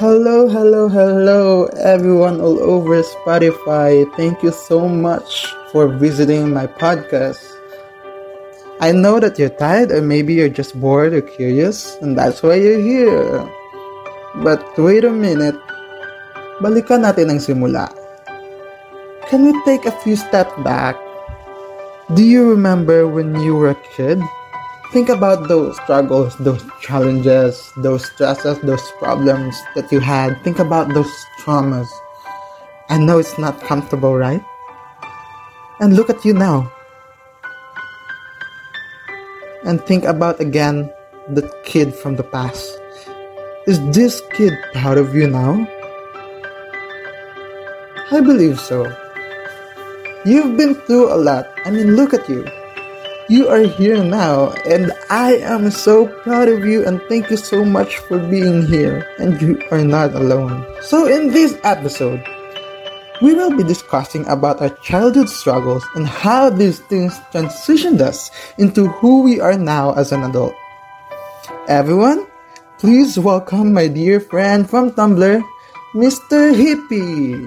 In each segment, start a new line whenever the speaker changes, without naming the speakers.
Hello, hello, hello, everyone all over Spotify. Thank you so much for visiting my podcast. I know that you're tired, or maybe you're just bored or curious, and that's why you're here. But wait a minute. Balikan natin ang simula. Can we take a few steps back? Do you remember when you were a kid? Think about those struggles, those challenges, those stresses, those problems that you had. Think about those traumas. I know it's not comfortable, right? And look at you now. And think about again the kid from the past. Is this kid proud of you now? I believe so. You've been through a lot. I mean, look at you. You are here now, and I am so proud of you, and thank you so much for being here. And you are not alone. So, in this episode, we will be discussing about our childhood struggles and how these things transitioned us into who we are now as an adult. Everyone, please welcome my dear friend from Tumblr, Mr. Hippy.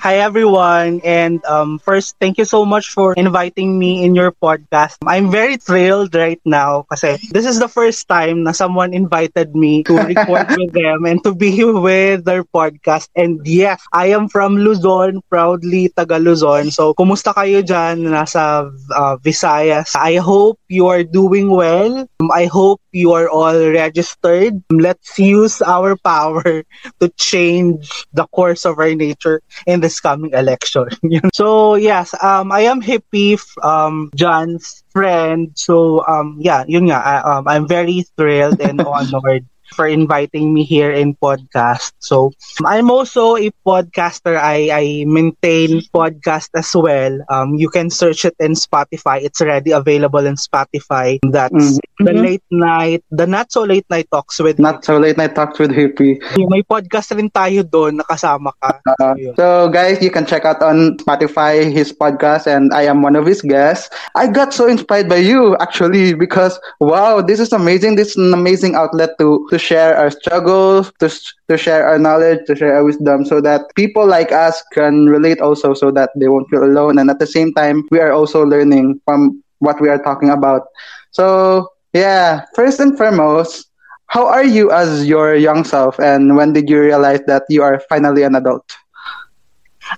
Hi everyone, and um, first, thank you so much for inviting me in your podcast. I'm very thrilled right now kasi this is the first time na someone invited me to record with them and to be with their podcast. And yes, I am from Luzon, proudly taga Luzon. So, kumusta kayo dyan nasa uh, Visayas? I hope you are doing well. I hope you are all registered. Let's use our power to change the course of our nature in this coming election. so yes, um, I am hippie, um, John's friend. So um, yeah, yun nga, I, um, I'm very thrilled and honored for inviting me here in podcast. So I'm also a podcaster. I, I maintain podcast as well. Um, you can search it in Spotify. It's already available in Spotify. That's mm-hmm. the late night, the not so late night talks with
not so late night talks with Hippy.
May podcast rin tayo doon nakasama ka.
Uh, so guys, you can check out on Spotify his podcast and I am one of his guests. I got so inspired by you actually because wow, this is amazing. This is an amazing outlet to to share our struggles, to, to share our knowledge, to share our wisdom, so that people like us can relate also, so that they won't feel alone. And at the same time, we are also learning from what we are talking about. So, yeah, first and foremost, how are you as your young self, and when did you realize that you are finally an adult?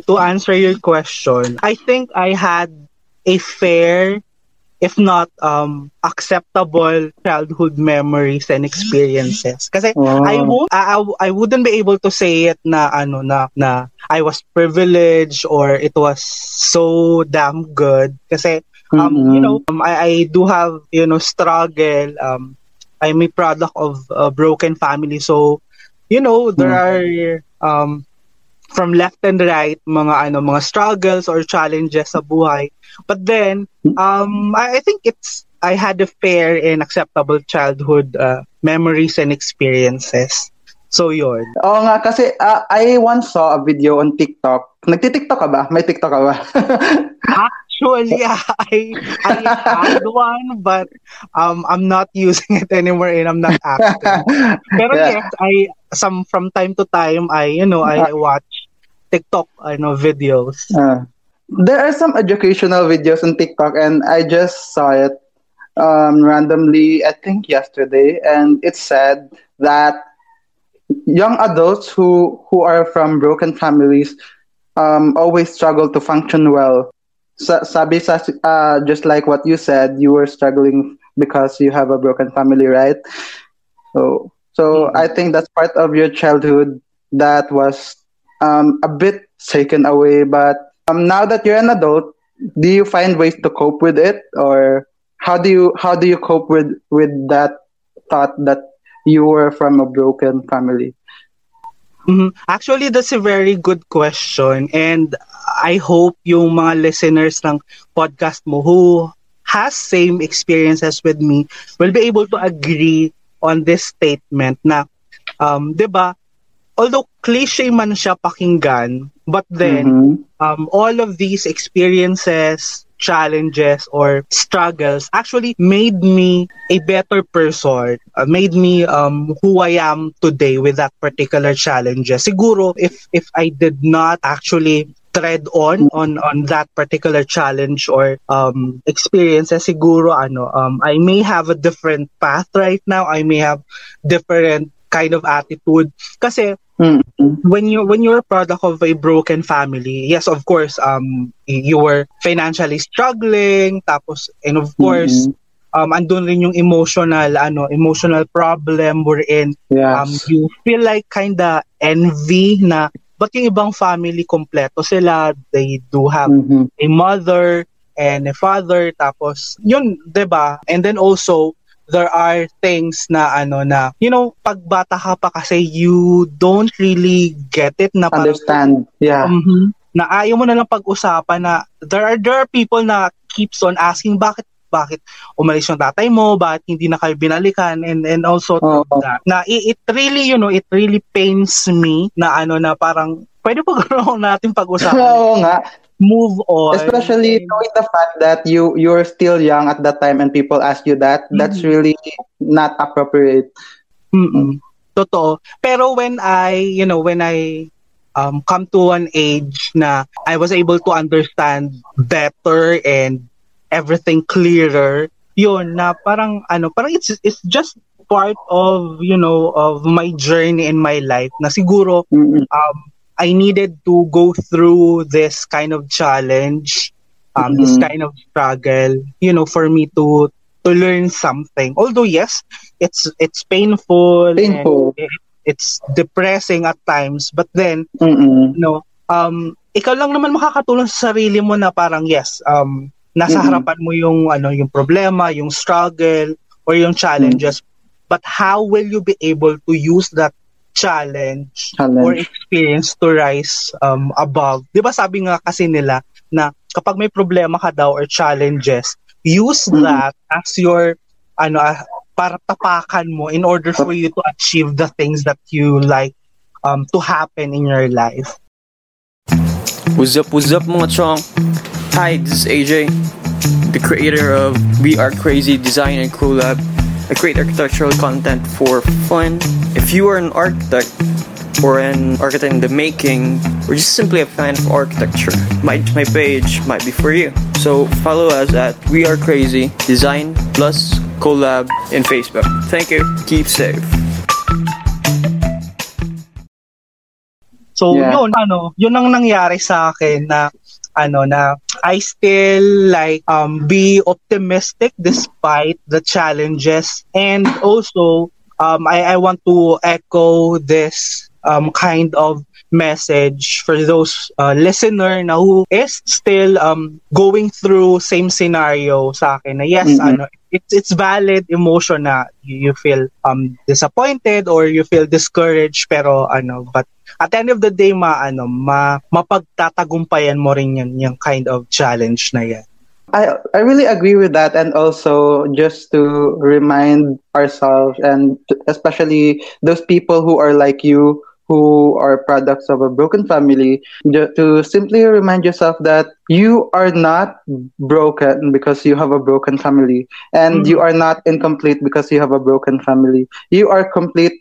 To answer your question, I think I had a fair if not um acceptable childhood memories and experiences kasi wow. I would I, I wouldn't be able to say it na ano na na I was privileged or it was so damn good kasi um mm-hmm. you know um, I, I do have you know struggle um I'm a product of a broken family so you know there mm-hmm. are um from left and right mga ano mga struggles or challenges sa buhay but then um I, I think it's I had a fair and acceptable childhood uh, memories and experiences so yun
Oo nga kasi uh, I once saw a video on TikTok Nagti-TikTok ka ba? May TikTok ka ba?
Actually, I I had one, but um, I'm not using it anymore, and I'm not active. Pero yeah. yes, I some from time to time, I you know I watch TikTok, I know videos. Uh,
there are some educational videos on TikTok, and I just saw it um, randomly. I think yesterday, and it said that young adults who who are from broken families um, always struggle to function well. Sa- sabi sa uh, just like what you said, you were struggling because you have a broken family, right? So so mm-hmm. I think that's part of your childhood that was um, a bit taken away. But um, now that you're an adult, do you find ways to cope with it, or how do you how do you cope with with that thought that you were from a broken family?
Mm-hmm. Actually, that's a very good question, and I hope yung mga listeners ng podcast mo who has same experiences with me will be able to agree on this statement na um 'di ba although cliche man siya pakinggan, but then mm-hmm. um, all of these experiences, challenges or struggles actually made me a better person, uh, made me um, who I am today with that particular challenges. Siguro if if I did not actually tread on on on that particular challenge or um experiences siguro ano um I may have a different path right now I may have different kind of attitude kasi
Mm-hmm.
when you when you're a product of a broken family, yes, of course, um, you were financially struggling, tapos and of course,
Mm-hmm.
um, andun rin yung emotional, ano, emotional problem we're in.
Yes.
Um, you feel like kinda envy na, but yung ibang family kompleto sila, they do have
Mhm.
a mother and a father, tapos yun, 'di ba? And then also there are things na ano na you know pag bata ka pa kasi you don't really get it na parang
Understand. Yeah.
Mhm. na ayaw mo na lang pag-usapan na there are there are people na keeps on asking bakit bakit umalis yung tatay mo, bakit hindi na kayo binalikan and and also
Oo.
that. Na it, it really you know, it really pains me na ano na parang pwede pa ganoon natin pag-usapan.
Oo nga.
Move on.
Especially knowing the fact that you you're still young at that time and people ask you that, that's
Mhm.
really not appropriate.
Mm-mm. Totoo. Pero when I, you know, when I um, come to an age na I was able to understand better and everything clearer, yun, na parang, ano, parang it's, it's just part of, you know, of my journey in my life na siguro um, I needed to go through this kind of challenge, um, this
Mhm.
kind of struggle, you know, for me to to learn something. Although yes, it's it's painful,
Painful.
and it, it's depressing at times, but then
Mm-mm.
you know, um, ikaw lang naman makakatulong sa sarili mo na parang yes, um, nasa
Mhm.
harapan mo yung ano, yung problema, yung struggle or yung challenges. But how will you be able to use that challenge or experience to rise um, above. 'Di ba sabi nga kasi nila na kapag may problema ka daw or challenges, use
Mhm.
that as your ano ah, para tapakan mo in order for you to achieve the things that you like um, to happen in your life.
What's up, what's up mga chong? Hi, this is AJ, the creator of We Are Crazy Design and Collab. I create architectural content for fun. If you are an architect or an architect in the making, or just simply a fan of architecture, my, my page might be for you. So follow us at We Are Crazy Design plus Collab in Facebook. Thank you. Keep safe.
So
Yeah.
yun ano, yun ang nangyari sa akin na ano na I still like um be optimistic despite the challenges and also um I I want to echo this um kind of message for those uh, listener na who is still um going through same scenario sa akin na yes
Mhm.
ano it's it's valid emotion na you, you feel um disappointed or you feel discouraged pero ano but at the end of the day ma ano ma mapagtatagumpayan mo rin yan yung kind of challenge na yan
I I really agree with that, and also just to remind ourselves, and especially those people who are like you, who are products of a broken family, to simply remind yourself that you are not broken because you have a broken family, and
Mhm.
you are not incomplete because you have a broken family. You are complete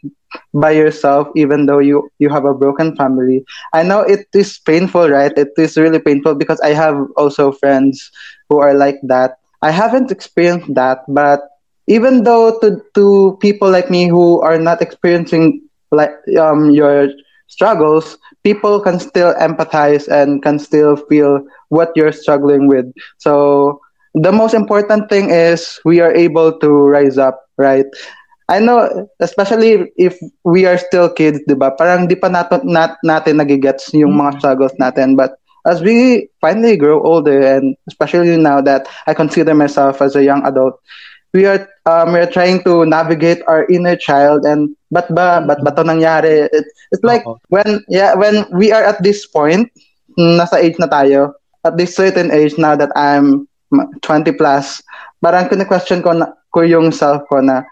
by yourself even though you you have a broken family. I know it is painful right? It is really painful because i have also friends who are like that. I haven't experienced that but even though to to people like me who are not experiencing like um your struggles people can still empathize and can still feel what you're struggling with. So the most important thing is we are able to rise up right I know, especially if we are still kids, di ba? Parang di pa nato, nat, natin nagigets yung mga struggles natin. But as we finally grow older, and especially now that I consider myself as a young adult, we are um, we are trying to navigate our inner child and ba't ba ba't ba to nangyari it, it's like
Oo.
when yeah when we are at this point nasa age na tayo at this certain age now that I'm 20 plus parang kine-question ko na ko yung self ko na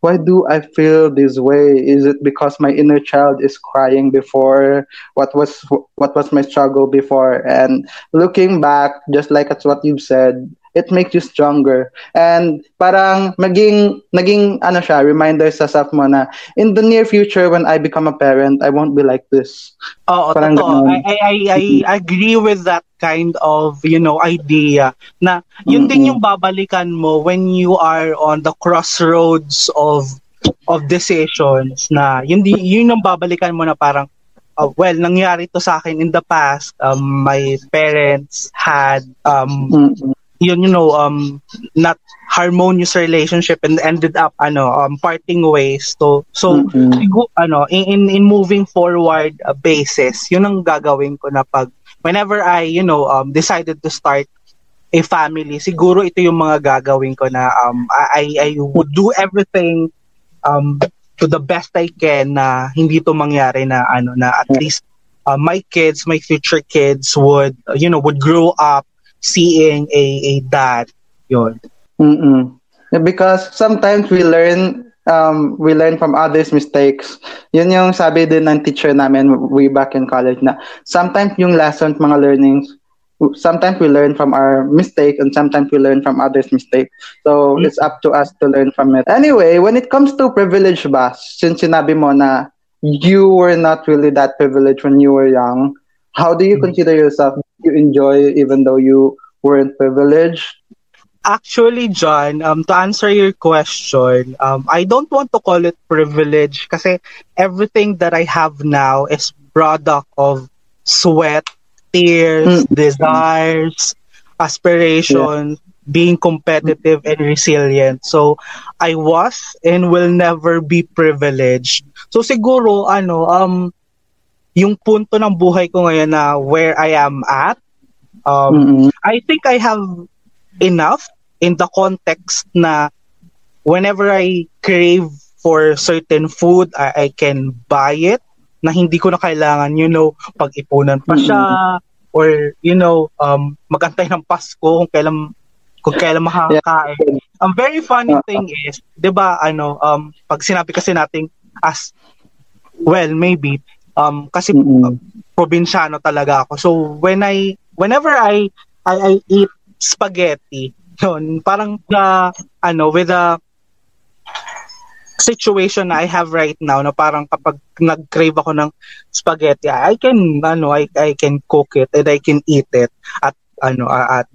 why do I feel this way? Is it because my inner child is crying before? What was what was my struggle before? And looking back, just like that's what you've said, it makes you stronger. And parang maging, naging ano siya, reminder sa self mo na in the near future when I become a parent, I won't be like this.
Oo, parang totoo. I, I, I, I agree with that kind of, you know, idea na yun mm-hmm. din yung babalikan mo when you are on the crossroads of of decisions na yun, yun yung babalikan mo na parang uh, well, nangyari to sa akin in the past. Um, my parents had um, mm-hmm yun you know um not harmonious relationship and ended up ano um parting ways so so mm-hmm. ano in in moving forward uh, basis yun ang gagawin ko na pag whenever I you know um decided to start a family siguro ito yung mga gagawin ko na um I I would do everything um to the best I can na hindi to mangyari na ano na at least uh, my kids my future kids would you know would grow up seeing a, a dad yon
mm because sometimes we learn um, we learn from others' mistakes. Yun yung sabi din ng teacher namin way back in college na sometimes yung lessons, mga learnings, sometimes we learn from our mistake and sometimes we learn from others' mistake. So mm-hmm. it's up to us to learn from it. Anyway, when it comes to privilege ba, since sinabi mo na you were not really that privileged when you were young, how do you mm-hmm. consider yourself you enjoy even though you weren't privileged?
Actually, John, um, to answer your question, um, I don't want to call it privilege kasi everything that I have now is product of sweat, tears, mm-hmm. desires, aspirations, yeah. being competitive and resilient. So, I was and will never be privileged. So, siguro, ano, um, yung punto ng buhay ko ngayon na where I am at, um, mm-hmm. I think I have enough in the context na whenever I crave for certain food, I, I can buy it na hindi ko na kailangan, you know, pag-ipunan pa siya mm-hmm. or, you know, um, magantay ng Pasko kung kailan kung kailan makakain. Yeah. Ang very funny uh, thing is, 'di ba, ano, um pag sinabi kasi nating as well, maybe Um, kasi mm-hmm. probinsyano talaga ako. So when I whenever I I, I eat spaghetti, yun, parang the ano with a situation na I have right now na parang kapag nag-crave ako ng spaghetti, I can ano I I can cook it and I can eat it at ano at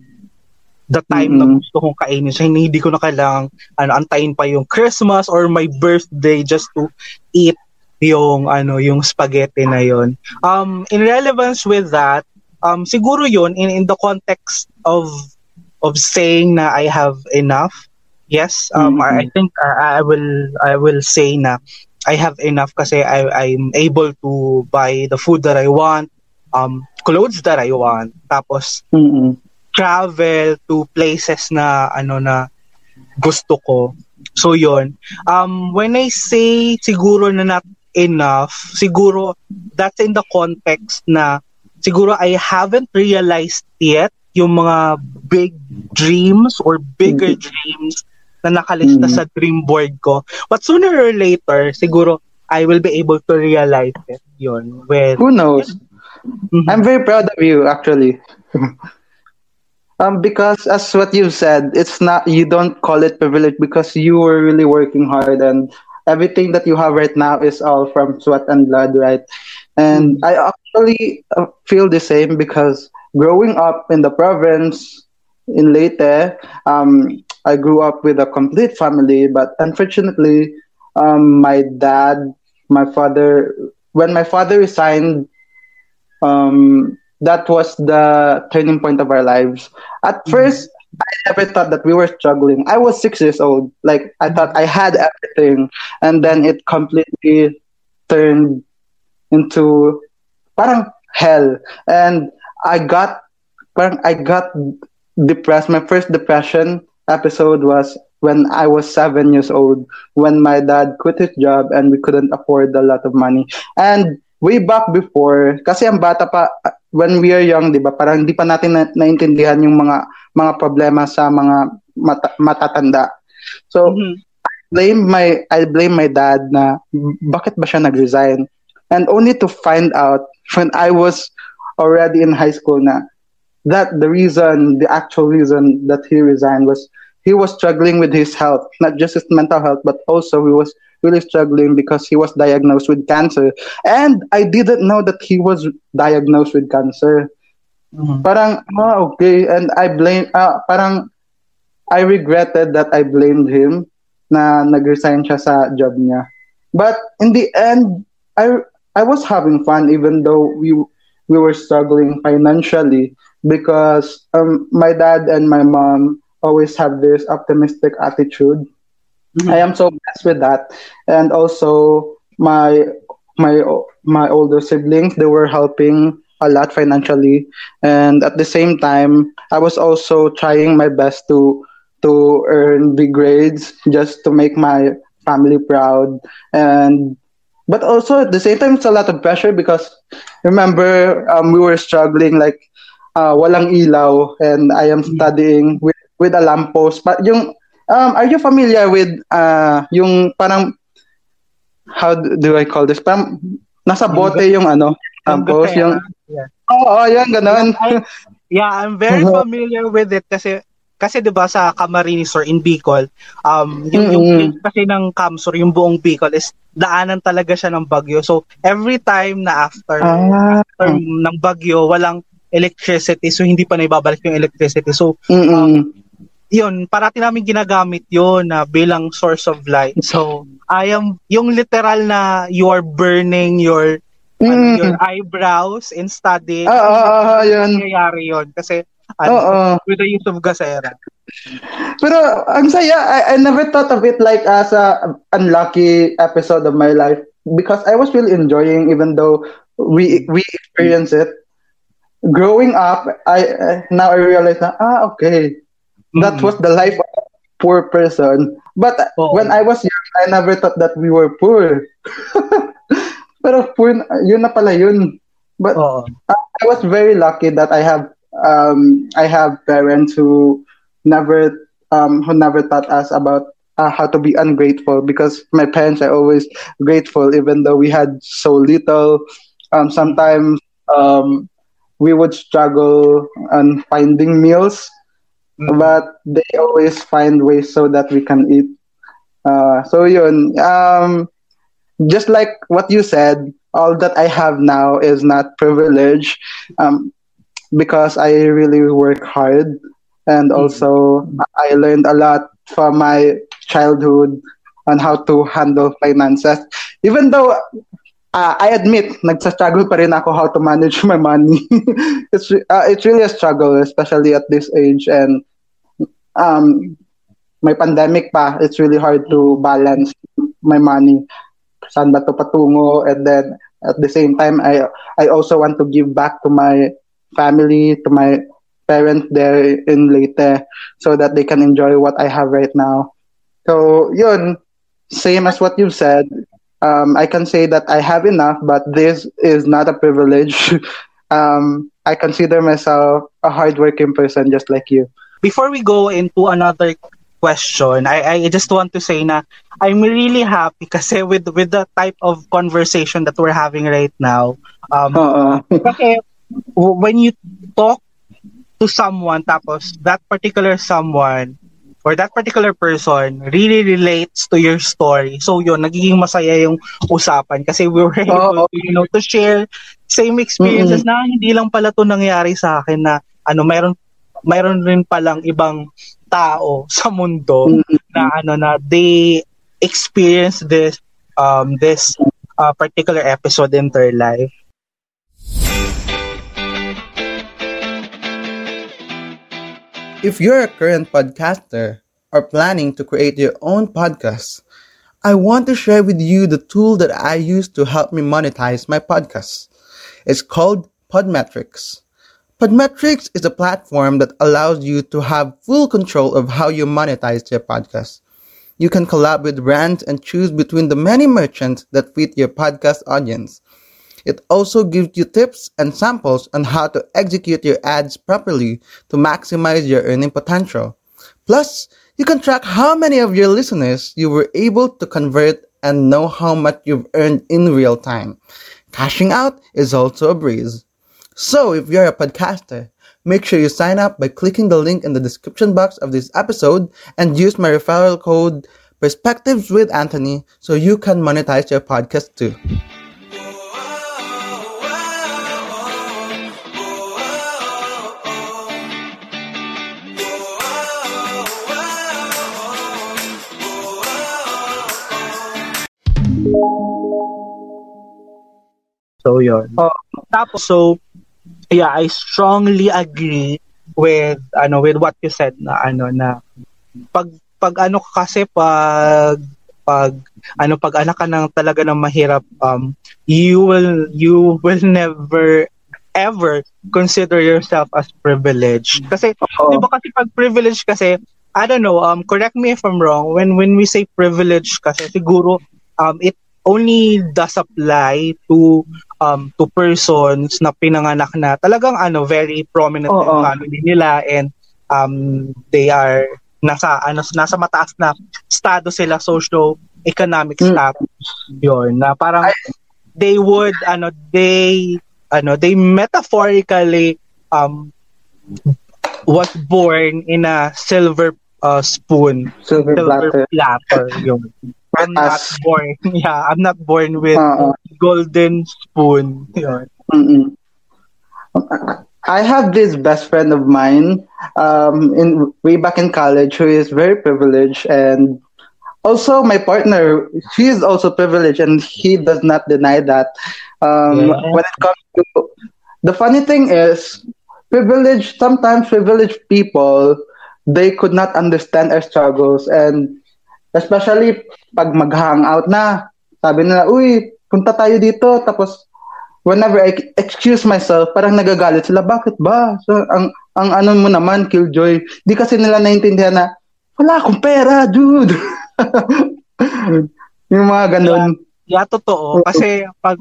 the time mm-hmm. na gusto kong kainin siya. Hindi ko na kailangang ano, antayin pa yung Christmas or my birthday just to eat yung ano yung spaghetti na yon. Um in relevance with that, um siguro yon in in the context of of saying na I have enough. Yes, um mm-hmm. I, I think I, I will I will say na I have enough kasi I I'm able to buy the food that I want, um clothes that I want, tapos mm-hmm. travel to places na ano na gusto ko. So yon. Um when I say siguro na not enough, siguro that's in the context na siguro I haven't realized yet yung mga big dreams or bigger mm-hmm. dreams na nakalista mm-hmm. sa dream board ko. But sooner or later, siguro I will be able to realize it yun. When,
Who knows? Mm-hmm. I'm very proud of you, actually. um, because as what you said, it's not, you don't call it privilege because you were really working hard and everything that you have right now is all from sweat and blood, right? And mm. I actually uh, feel the same because growing up in the province in Leyte, um, I grew up with a complete family, but unfortunately, um, my dad, my father, when my father resigned, um, that was the turning point of our lives. At mm. first, I never thought that we were struggling. I was six years old. Like I thought I had everything, and then it completely turned into parang hell. And I got, parang I got depressed. My first depression episode was when I was seven years old, when my dad quit his job and we couldn't afford a lot of money. And way back before, kasi ang bata pa, when we are young, di ba, parang di pa natin na, naintindihan yung mga mga problema sa mga mata, matatanda. So, mm-hmm. blame my I blame my dad na bakit ba siya nag-resign? And only to find out when I was already in high school na that the reason, the actual reason that he resigned was he was struggling with his health, not just his mental health, but also he was really struggling because he was diagnosed with cancer. And I didn't know that he was diagnosed with cancer. Mm-hmm. Parang, ah, okay. And I blame, uh, parang, I regretted that I blamed him na nag-resign siya sa job niya. But in the end, I I was having fun even though we we were struggling financially because um, my dad and my mom always have this optimistic attitude. Mm-hmm. I am so blessed with that, and also my my my older siblings they were helping a lot financially, and at the same time I was also trying my best to to earn big grades just to make my family proud and but also at the same time it's a lot of pressure because remember um, we were struggling like uh, walang ilaw and I am studying with with a lamppost. But yung um, are you familiar with uh, yung parang how do I call this? Parang nasa bote yung ano, lamppost yung yeah. Oo, oh, yan ganun.
yeah, I'm very familiar with it kasi kasi 'di ba sa Camarines or in Bicol, um yung, mm-hmm. yung kasi ng Camsor, yung buong Bicol is daanan talaga siya ng bagyo. So every time na after, ah. after ng bagyo, walang electricity so hindi pa naibabalik yung electricity. So um, yun, parati namin ginagamit yun na uh, bilang source of light. So, I am, yung literal na you are burning your, mm. ano, your eyebrows in studying.
Oo, oh, oh, oh, yun.
Nangyayari yun. Kasi, ano, oh, oh. with the use of gasera.
Pero, ang saya, I, I never thought of it like as a unlucky episode of my life because I was really enjoying even though we we experience it. Growing up, I uh, now I realize na, ah, okay, that was the life of a poor person. But oh. when I was young, I never thought that we were poor. Pero poor, yun na pala yun. But oh. I was very lucky that I have um, I have parents who never um, who never taught us about uh, how to be ungrateful because my parents are always grateful even though we had so little. Um, sometimes um, we would struggle on finding meals Mm-hmm. But they always find ways so that we can eat. Uh, so yun, um, just like what you said, all that I have now is not privilege, um, because I really work hard, and mm-hmm. also I learned a lot from my childhood on how to handle finances. Even though uh, I admit, nagsa-struggle pa rin ako how to manage my money. it's uh, it's really a struggle, especially at this age, and um, may pandemic pa. It's really hard to balance my money. Saan ba to patungo? And then at the same time, I I also want to give back to my family, to my parents there in Leyte, so that they can enjoy what I have right now. So yun, same as what you said um, I can say that I have enough, but this is not a privilege. um, I consider myself a hardworking person just like you.
Before we go into another question, I, I just want to say na I'm really happy kasi with with the type of conversation that we're having right now. Um, uh-uh. kasi when you talk to someone tapos that particular someone or that particular person really relates to your story. So yun, nagiging masaya yung usapan kasi we were able oh. to, you know, to share same experiences mm-hmm. na hindi lang pala to nangyari sa akin na ano, mayroon mayroon rin palang ibang tao sa mundo mm-hmm. na ano na they experience this um this uh, particular episode in their life.
If you're a current podcaster or planning to create your own podcast, I want to share with you the tool that I use to help me monetize my podcast. It's called Podmetrics. Podmetrics is a platform that allows you to have full control of how you monetize your podcast. You can collab with brands and choose between the many merchants that fit your podcast audience. It also gives you tips and samples on how to execute your ads properly to maximize your earning potential. Plus,
you can track how many of your listeners you were able to convert and know how much you've earned in real time. Cashing out is also a breeze. So if you're a podcaster, make sure you sign up by clicking the link in the description box of this episode and use my referral code Perspectives with Anthony so you can monetize your podcast too.
So yun.
Oh.
Tapos so yeah, I strongly agree with ano with what you said na ano na pag pag ano ka kasi pag pag ano pag anak ka ng talaga ng mahirap um you will you will never ever consider yourself as privileged kasi
Oo.
di ba kasi pag privileged kasi I don't know um correct me if I'm wrong when when we say privilege kasi siguro um it only does apply to um to persons na pinanganak na talagang ano very prominent
Oo.
yung family nila and um they are nasa ano nasa mataas na estado sila socio economic
Mm.
status yon na parang they would ano they ano they metaphorically um was born in a silver uh, spoon
Silver
silver
platter.
platter yun I'm not born yeah I'm not born with
Oo.
golden spoon
Mm-mm. I have this best friend of mine um, in way back in college who is very privileged and also my partner he is also privileged and he does not deny that um,
Yeah.
when it comes to the funny thing is privileged sometimes privileged people they could not understand our struggles and especially pag mag-hangout na sabi nila uy punta tayo dito tapos whenever I excuse myself, parang nagagalit sila. Bakit ba? So, ang, ang ano mo naman, Killjoy, di kasi nila naintindihan na, wala akong pera, dude. yung mga ganun.
Yeah, totoo. Kasi pag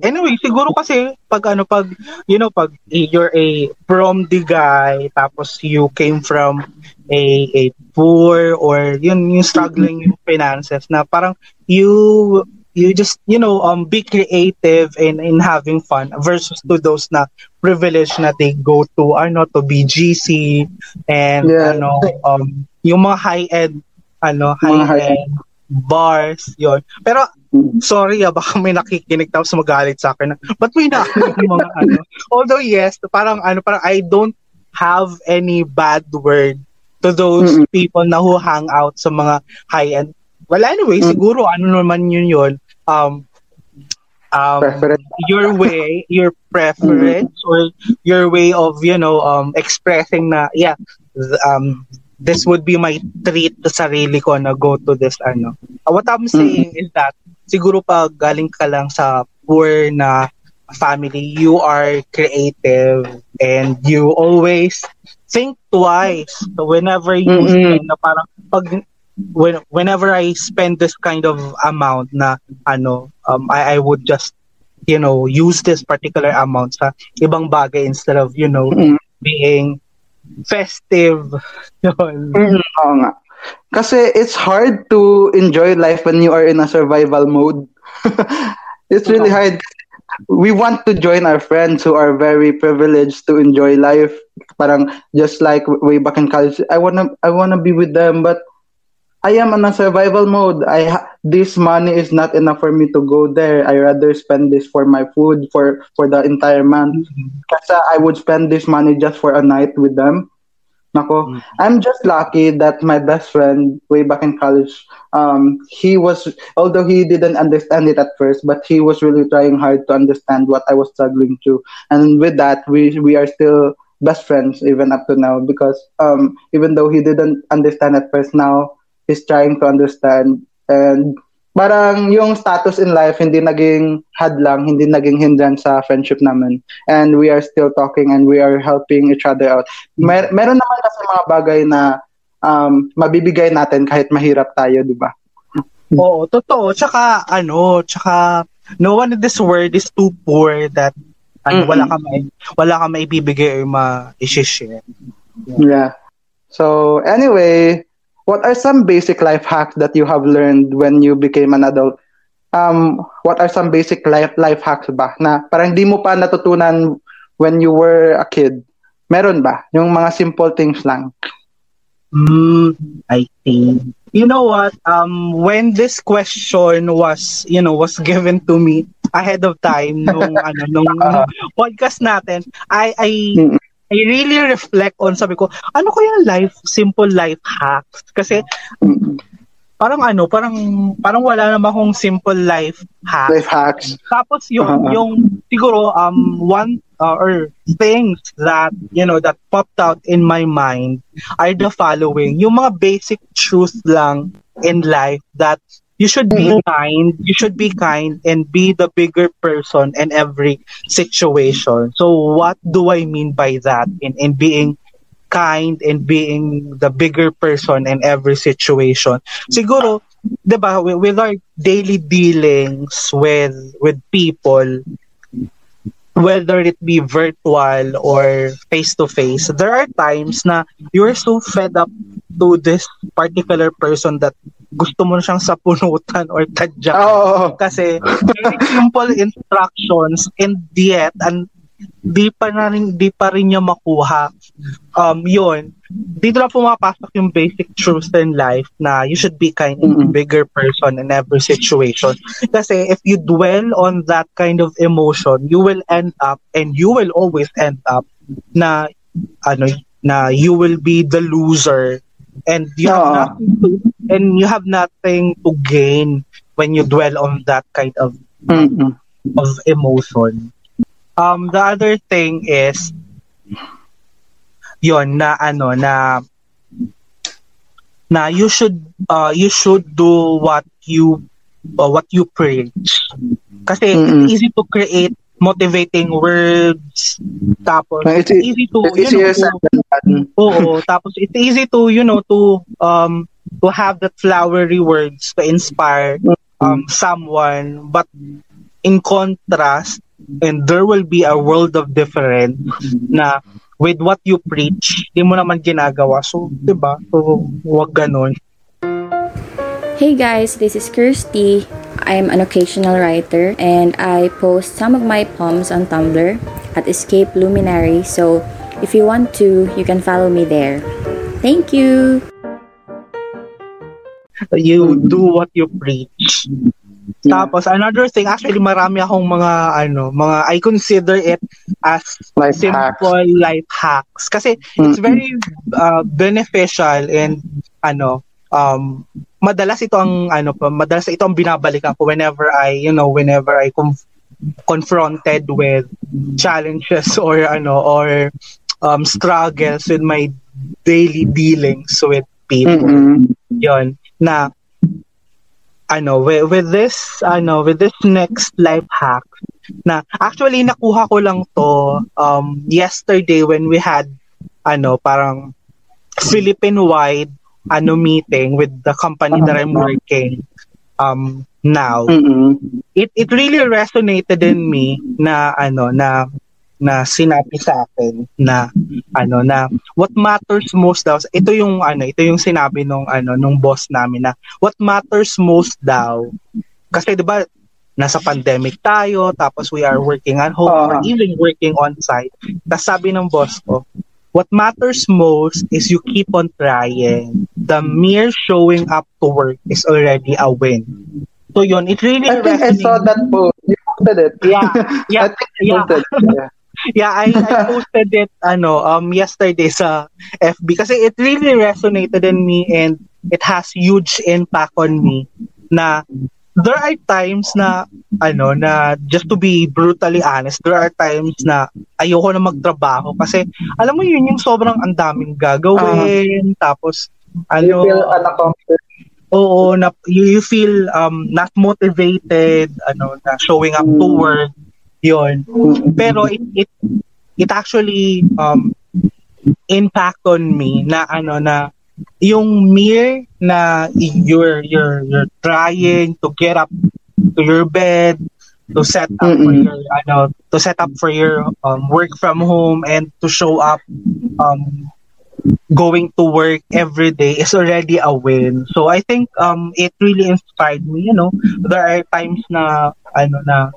Anyway, siguro kasi pag ano pag you know pag you're a from the guy tapos you came from a a poor or yun yung struggling yung finances na parang you you just you know um be creative in in having fun versus to those na privilege na they go to ano to BGC and
Yeah.
ano um yung mga high end ano high end bars yon pero sorry ah, baka may nakikinig tapos magalit sa akin na, ba't may yung mga ano? Although yes, parang ano, parang I don't have any bad word to those
Mm-mm.
people na who hang out sa mga high-end. Well, anyway,
Mm.
siguro ano naman yun yun, um, um,
Preference.
your way, your preference, or your way of, you know, um, expressing na, yeah, um, this would be my treat sa sarili ko na go to this, ano. Uh, what I'm saying is that, siguro pag galing ka lang sa poor na family, you are creative and you always think twice whenever you
Mm-mm.
spend na parang pag when, whenever I spend this kind of amount na ano um I, I would just you know use this particular amount sa ibang bagay instead of you know
Mm.
being festive yun
Mm, oo nga. Kasi it's hard to enjoy life when you are in a survival mode. it's really hard. We want to join our friends who are very privileged to enjoy life. Parang just like way back in college, I wanna I wanna be with them, but I am in a survival mode. I ha- this money is not enough for me to go there. I rather spend this for my food for for the entire month. Kasi I would spend this money just for a night with them. Nako,
Mm.
I'm just lucky that my best friend way back in college, um, he was although he didn't understand it at first, but he was really trying hard to understand what I was struggling to. And with that, we we are still best friends even up to now because um, even though he didn't understand at first, now he's trying to understand and parang yung status in life hindi naging hadlang, hindi naging hindrance sa friendship namin. And we are still talking and we are helping each other out. Mer- meron naman kasi mga bagay na um, mabibigay natin kahit mahirap tayo, di ba?
Oo, totoo. Tsaka, ano, tsaka, no one in this world is too poor that ano,
Mm-mm.
wala ka may, wala ka maibibigay or ma-share.
Yeah. So, anyway, what are some basic life hacks that you have learned when you became an adult? Um, what are some basic life life hacks ba na parang di mo pa natutunan when you were a kid? Meron ba? Yung mga simple things lang.
Mm, I think. You know what? Um, when this question was, you know, was given to me ahead of time nung ano nung
Uh-huh.
podcast natin, I I. I really reflect on sabi ko, ano ko yung life simple life hacks? Kasi parang ano, parang parang wala naman akong simple life hack.
Life hacks.
Tapos yung
Uh-huh.
yung siguro um one uh, or things that you know that popped out in my mind are the following. Yung mga basic truth lang in life that you should be mm-hmm. kind, you should be kind and be the bigger person in every situation. So what do I mean by that in in being kind and being the bigger person in every situation? Siguro 'di ba with, with our daily dealings with with people whether it be virtual or face to face there are times na you're so fed up to this particular person that gusto mo na siyang sapunutan or tadyakan
Oo.
kasi very simple instructions and yet and di pa na rin, di pa rin niya makuha um yun dito na pumapasok yung basic truths in life na you should be kind
Mm-mm.
bigger person in every situation kasi if you dwell on that kind of emotion you will end up and you will always end up na ano na you will be the loser and you have nothing to and you have nothing to gain when you dwell on that kind of
Mm-mm.
of emotion. Um, the other thing is, yon na ano na na you should uh, you should do what you uh, what you preach. Kasi
Mm-mm.
it's easy to create motivating words tapos
It's,
it's easy to
it's
you know
easier
to. Oo, tapos it's easy to, you know, to um to have that flowery words to inspire um someone but in contrast and there will be a world of difference na with what you preach, di mo naman ginagawa. So, 'di ba? So, wag ganon.
Hey guys, this is Kirsty. I'm an occasional writer and I post some of my poems on Tumblr at Escape Luminary. So if you want to, you can follow me there. Thank you.
You do what you preach. Tapos another thing, actually marami akong mga ano, mga I consider it as
Life
simple life hacks kasi it's
Mm-mm.
very uh, beneficial and ano um madalas ito ang ano pa madalas ito ang binabalikan ko whenever I you know whenever I conf- confronted with challenges or ano or um struggles with my daily dealings with people
Mm-mm.
yon na ano with, with this ano with this next life hack na actually nakuha ko lang to um yesterday when we had ano parang Philippine wide ano meeting with the company that I'm working um now
Mm-mm.
it it really resonated in me na ano na na sinabi sa akin na ano na what matters most daw ito yung ano ito yung sinabi nung ano nung boss namin na what matters most daw kasi 'di ba nasa pandemic tayo tapos we are working at home or
Ah.
even working on site tapos sabi ng boss ko what matters most is you keep on trying the mere showing up to work is already a win so yun it really
I think I saw that post. You posted it.
Yeah, yeah,
I think
yeah.
posted it. Yeah.
yeah, I, I posted it ano um yesterday sa FB kasi it really resonated in me and it has huge impact on me na there are times na ano na just to be brutally honest there are times na ayoko na magtrabaho kasi alam mo yun yung sobrang ang daming gagawin tapos
You
ano
feel unaccomplished.
oo na you, you feel um not motivated ano na showing up to
Mm.
work yun pero it it it actually um impact on me na ano na yung mere na you're you're you're trying to get up to your bed to set up for
Mm-mm.
your ano to set up for your um, work from home and to show up um going to work every day is already a win. So I think um it really inspired me, you know. There are times na ano na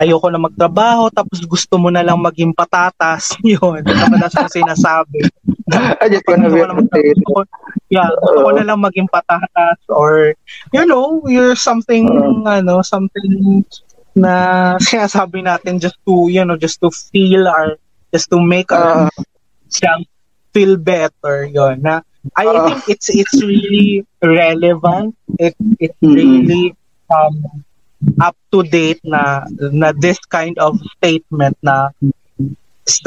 ayoko na magtrabaho tapos gusto mo na lang maging patatas. Yun madalas kong sinasabi.
I just wanna be
ko na gusto ko- yeah gusto ko na lang maging patatas or you know you're something ano something na sinasabi natin just to you know just to feel or just to make
Uh,
ourselves feel better yon na I
Uh.
think it's it's really relevant it it's
Mhm.
really um up to date na na this kind of statement na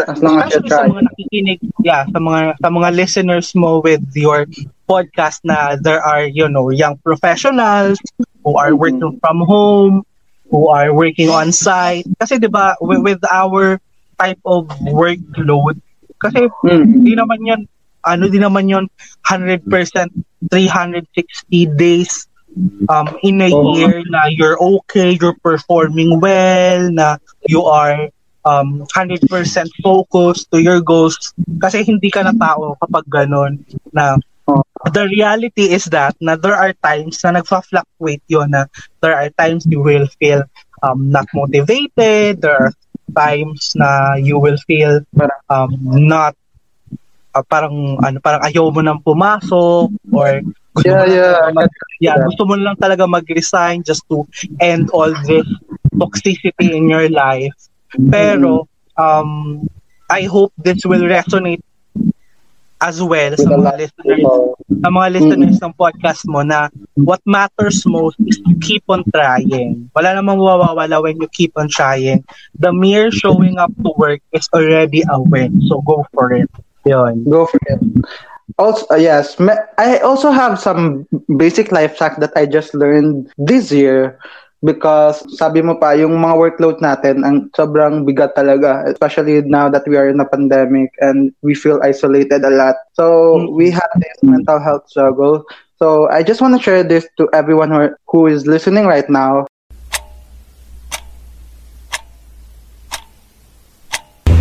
As long as you
especially sa
try.
mga nakikinig yeah sa mga sa mga listeners mo with your podcast na there are you know young professionals who are
Mhm.
working from home who are working on site kasi 'di ba with, with our type of workload kasi
Mm.
di naman yan ano di naman yon 100% 360 days um in a
Oo.
year na you're okay you're performing well na you are um 100% focused to your goals kasi hindi ka na tao kapag ganun na the reality is that na there are times na nagfa-fluctuate yun na there are times you will feel um, not motivated there are times na you will feel um, not uh, parang ano parang ayaw mo nang pumasok or gusto
Yeah, yeah.
mag, Yeah. gusto mo lang talaga mag-resign just to end all this toxicity in your life pero um I hope this will resonate as well
With
sa mga listeners sa mga listeners ng podcast mo na what matters most is to keep on trying. Wala namang mawawala when you keep on trying. The mere showing up to work is already a win. So go for it. Yun.
Go for it. Also, uh, yes, I also have some basic life hacks that I just learned this year because sabi mo pa, yung mga workload natin, ang sobrang bigat talaga, especially now that we are in a pandemic and we feel isolated a lot. So,
Mhm.
we have this mental health struggle. So, I just want to share this to everyone who, who is listening right now.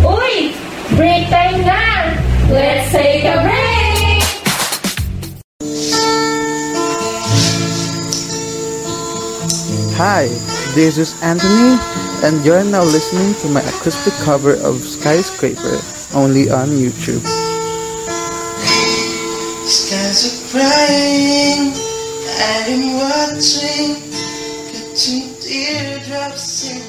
Uy! Break time na! Let's take a break!
Hi, this is Anthony, and you're now listening to my acoustic cover of Skyscraper, only on YouTube.
Skies are crying, I am watching, catching teardrops in